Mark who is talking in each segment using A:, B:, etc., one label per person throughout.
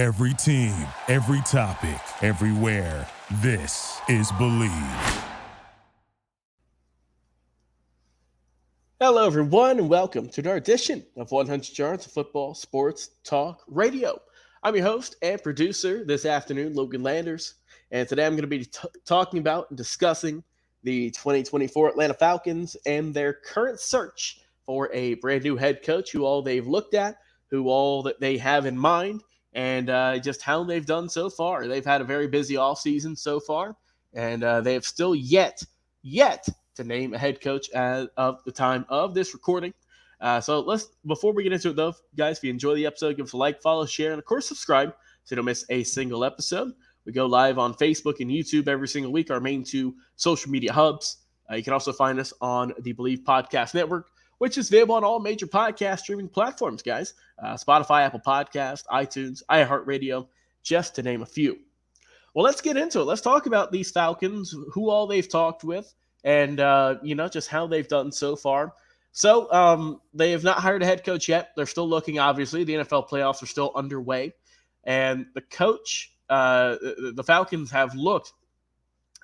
A: Every team, every topic, everywhere. This is Bleav.
B: Hello, everyone, and welcome to another edition of 100 Yards of Football Sports Talk Radio. I'm your host and producer this afternoon, Logan Landers, and today I'm going to be t- talking about and discussing the 2024 Atlanta Falcons and their current search for a brand new head coach, who all they've looked at, who all that they have in mind, and uh, just how they've done so far. They've had a very busy offseason so far, and uh, they have still yet, yet to name a head coach as of the time of this recording. Uh, so let's before we get into it though, guys, if you enjoy the episode, give us a like, follow, share, and of course subscribe so you don't miss a single episode. We go live on Facebook and YouTube every single week, our main two social media hubs. Uh, you can also find us on the Bleav Podcast Network, which is available on all major podcast streaming platforms, guys. Uh, Spotify, Apple Podcast, iTunes, iHeartRadio, just to name a few. Well, let's get into it. Let's talk about these Falcons, who all they've talked with, and uh, you know just how they've done so far. So um, they have not hired a head coach yet. They're still looking. Obviously, the NFL playoffs are still underway, and the coach, uh, the Falcons have looked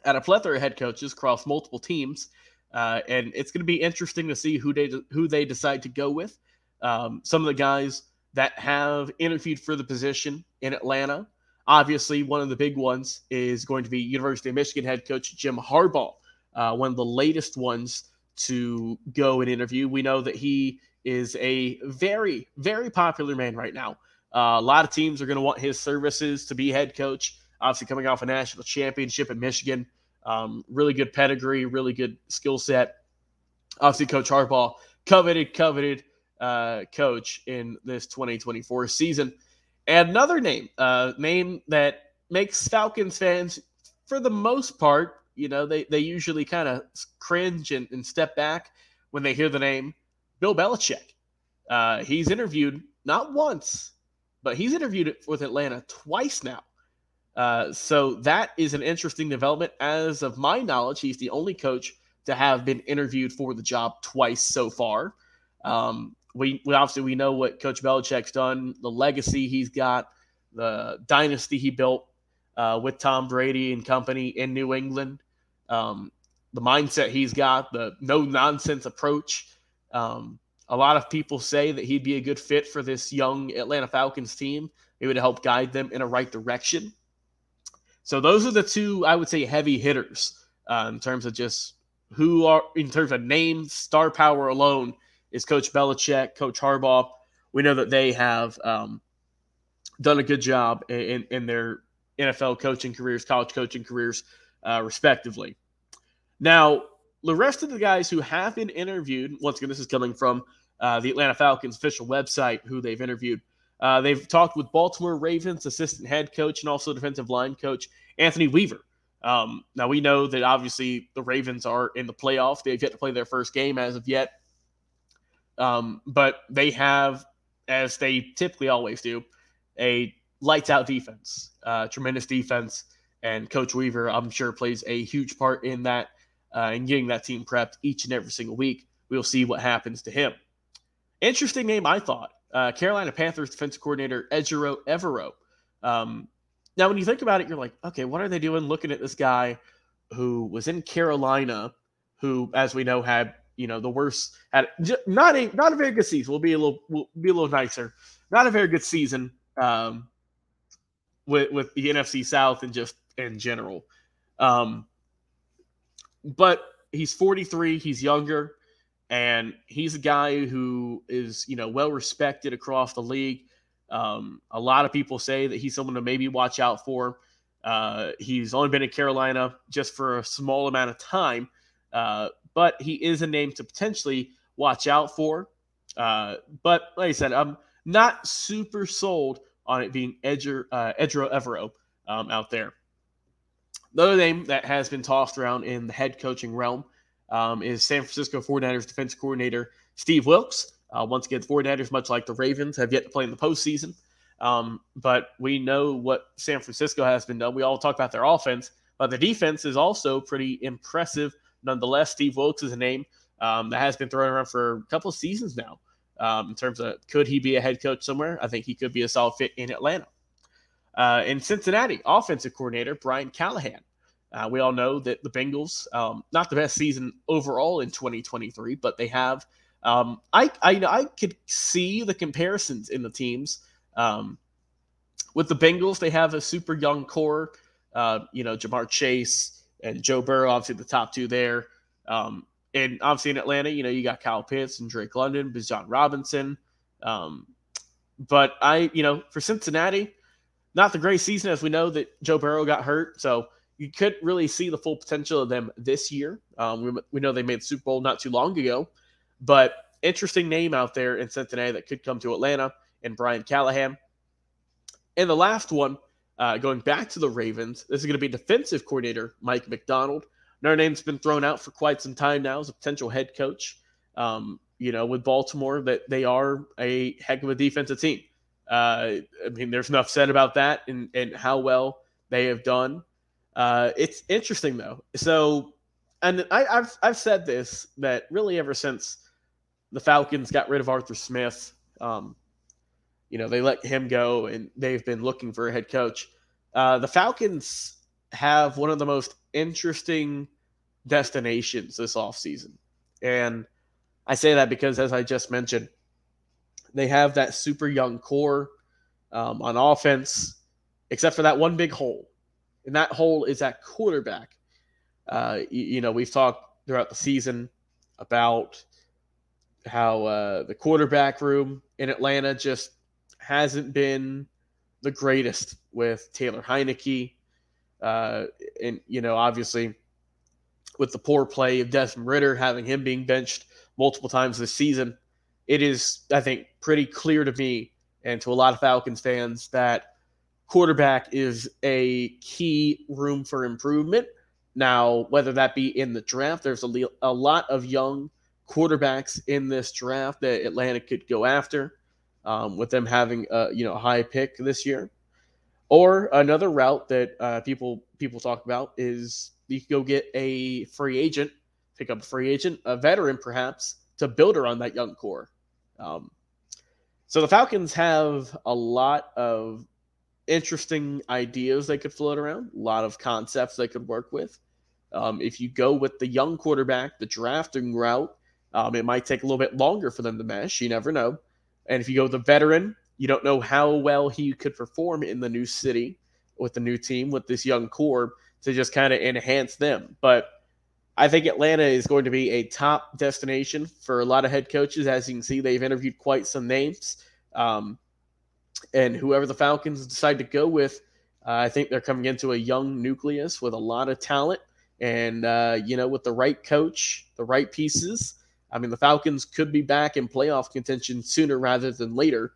B: at a plethora of head coaches across multiple teams, uh, and it's going to be interesting to see who they who they decide to go with. Um, some of the guys that have interviewed for the position in Atlanta. Obviously, one of the big ones is going to be University of Michigan head coach Jim Harbaugh, uh, one of the latest ones to go and interview. We know that he is a very, very popular man right now. Uh, a lot of teams are going to want his services to be head coach. Obviously, coming off a national championship at Michigan, um, really good pedigree, really good skill set. Obviously, Coach Harbaugh, coveted, coveted uh, coach in this 2024 season. And another name, uh, name that makes Falcons fans, for the most part, you know, they, they usually kind of cringe and, and, step back when they hear the name Bill Belichick. Uh, he's interviewed not once, but he's interviewed with Atlanta twice now. Uh, so that is an interesting development. As of my knowledge, he's the only coach to have been interviewed for the job twice so far. Um, we, we obviously we know what Coach Belichick's done, the legacy he's got, the dynasty he built uh, with Tom Brady and company in New England, um, the mindset he's got, the no nonsense approach. Um, a lot of people say that he'd be a good fit for this young Atlanta Falcons team. It would help guide them in a right direction. So those are the two I would say heavy hitters uh, in terms of just who are in terms of name, star power alone is Coach Belichick, Coach Harbaugh. We know that they have um, done a good job in, in their NFL coaching careers, college coaching careers, uh, respectively. Now, the rest of the guys who have been interviewed, once again, this is coming from uh, the Atlanta Falcons official website, who they've interviewed. Uh, they've talked with Baltimore Ravens assistant head coach and also defensive line coach Anthony Weaver. Um, now we know that obviously the Ravens are in the playoff. They've yet to play their first game as of yet. Um, but they have, as they typically always do, a lights out defense, uh, tremendous defense. And Coach Weaver, I'm sure, plays a huge part in that uh, in getting that team prepped each and every single week. We'll see what happens to him. Interesting name, I thought. Uh, Carolina Panthers defensive coordinator Ejiro Evero. Um, now, when you think about it, you're like, okay, what are they doing looking at this guy who was in Carolina, who, as we know, had you know the worst had not a not a very good season. We'll be a little we'll be a little nicer. Not a very good season um, with with the NFC South and just in general. Um, but he's 43. He's younger, and he's a guy who is you know well respected across the league. Um, a lot of people say that he's someone to maybe watch out for. Uh, he's only been in Carolina just for a small amount of time, uh, but he is a name to potentially watch out for. Uh, but like I said, I'm not super sold on it being Edger, uh, Ejiro Evero um, out there. Another name that has been tossed around in the head coaching realm um, is San Francisco 49ers defense coordinator Steve Wilks. Uh, once again, the 49ers, much like the Ravens, have yet to play in the postseason. Um, but we know what San Francisco has been done. We all talk about their offense, but the defense is also pretty impressive nonetheless, Steve Wilks is a name um, that has been thrown around for a couple of seasons now. Um, in terms of could he be a head coach somewhere? I think he could be a solid fit in Atlanta. Uh, in Cincinnati, offensive coordinator Brian Callahan. Uh, we all know that the Bengals, um, not the best season overall in 2023, but they have. Um, I, I, I could see the comparisons in the teams. Um, with the Bengals, they have a super young core. Uh, you know, Ja'Marr Chase and Joe Burrow, obviously the top two there. Um, and obviously in Atlanta, you know, you got Kyle Pitts and Drake London, Bijan Robinson. Um, but I, you know, for Cincinnati, not the great season as we know that Joe Burrow got hurt. So you couldn't really see the full potential of them this year. Um, we, we know they made Super Bowl not too long ago, but interesting name out there in Cincinnati that could come to Atlanta and Brian Callahan. And the last one, uh, going back to the Ravens, this is going to be defensive coordinator Mike Macdonald. Another name's been thrown out for quite some time now as a potential head coach. Um, you know, with Baltimore, that they are a heck of a defensive team. Uh, I mean, there's enough said about that and, and how well they have done. Uh, it's interesting though. So, and I, have I've said this that really ever since the Falcons got rid of Arthur Smith, um, you know, they let him go and they've been looking for a head coach. Uh, the Falcons have one of the most interesting destinations this offseason. And I say that because, as I just mentioned, they have that super young core um, on offense, except for that one big hole. And that hole is at quarterback. Uh, you, you, know, we've talked throughout the season about how uh, the quarterback room in Atlanta just hasn't been the greatest with Taylor Heinicke. Uh, and, you know, obviously with the poor play of Desmond Ridder, having him being benched multiple times this season, it is, I think, pretty clear to me and to a lot of Falcons fans that quarterback is a key room for improvement. Now, whether that be in the draft, there's a, a lot of young quarterbacks in this draft that Atlanta could go after, um, with them having a you know high pick this year. Or another route that uh, people people talk about is you could go get a free agent, pick up a free agent, a veteran perhaps, to build around that young core. Um, so the Falcons have a lot of interesting ideas they could float around, a lot of concepts they could work with. Um, if you go with the young quarterback, the drafting route, um, it might take a little bit longer for them to mesh. You never know. And if you go with the veteran, you don't know how well he could perform in the new city with the new team with this young core to just kind of enhance them. But I think Atlanta is going to be a top destination for a lot of head coaches. As you can see, they've interviewed quite some names. Um, and whoever the Falcons decide to go with, uh, I think they're coming into a young nucleus with a lot of talent. And, uh, you know, with the right coach, the right pieces, I mean, the Falcons could be back in playoff contention sooner rather than later.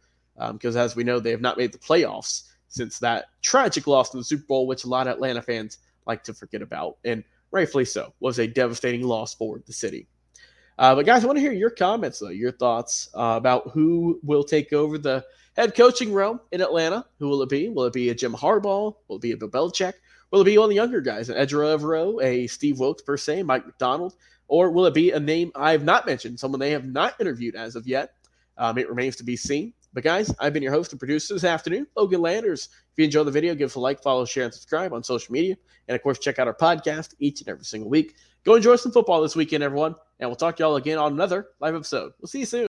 B: Because um, as we know, they have not made the playoffs since that tragic loss in the Super Bowl, which a lot of Atlanta fans like to forget about. And rightfully so, was a devastating loss for the city. Uh, but guys, I want to hear your comments though, your thoughts uh, about who will take over the head coaching realm in Atlanta. Who will it be? Will it be a Jim Harbaugh? Will it be a Bill Belichick? Will it be one of the younger guys, an Ejiro Evero, a Steve Wilks per se, Mike Macdonald? or will it be a name I have not mentioned, someone they have not interviewed as of yet? Um, it remains to be seen. But guys, I've been your host and producer this afternoon, Logan Landers. If you enjoyed the video, give us a like, follow, share, and subscribe on social media. And of course, check out our podcast each and every single week. Go enjoy some football this weekend, everyone. And we'll talk to y'all again on another live episode. We'll see you soon.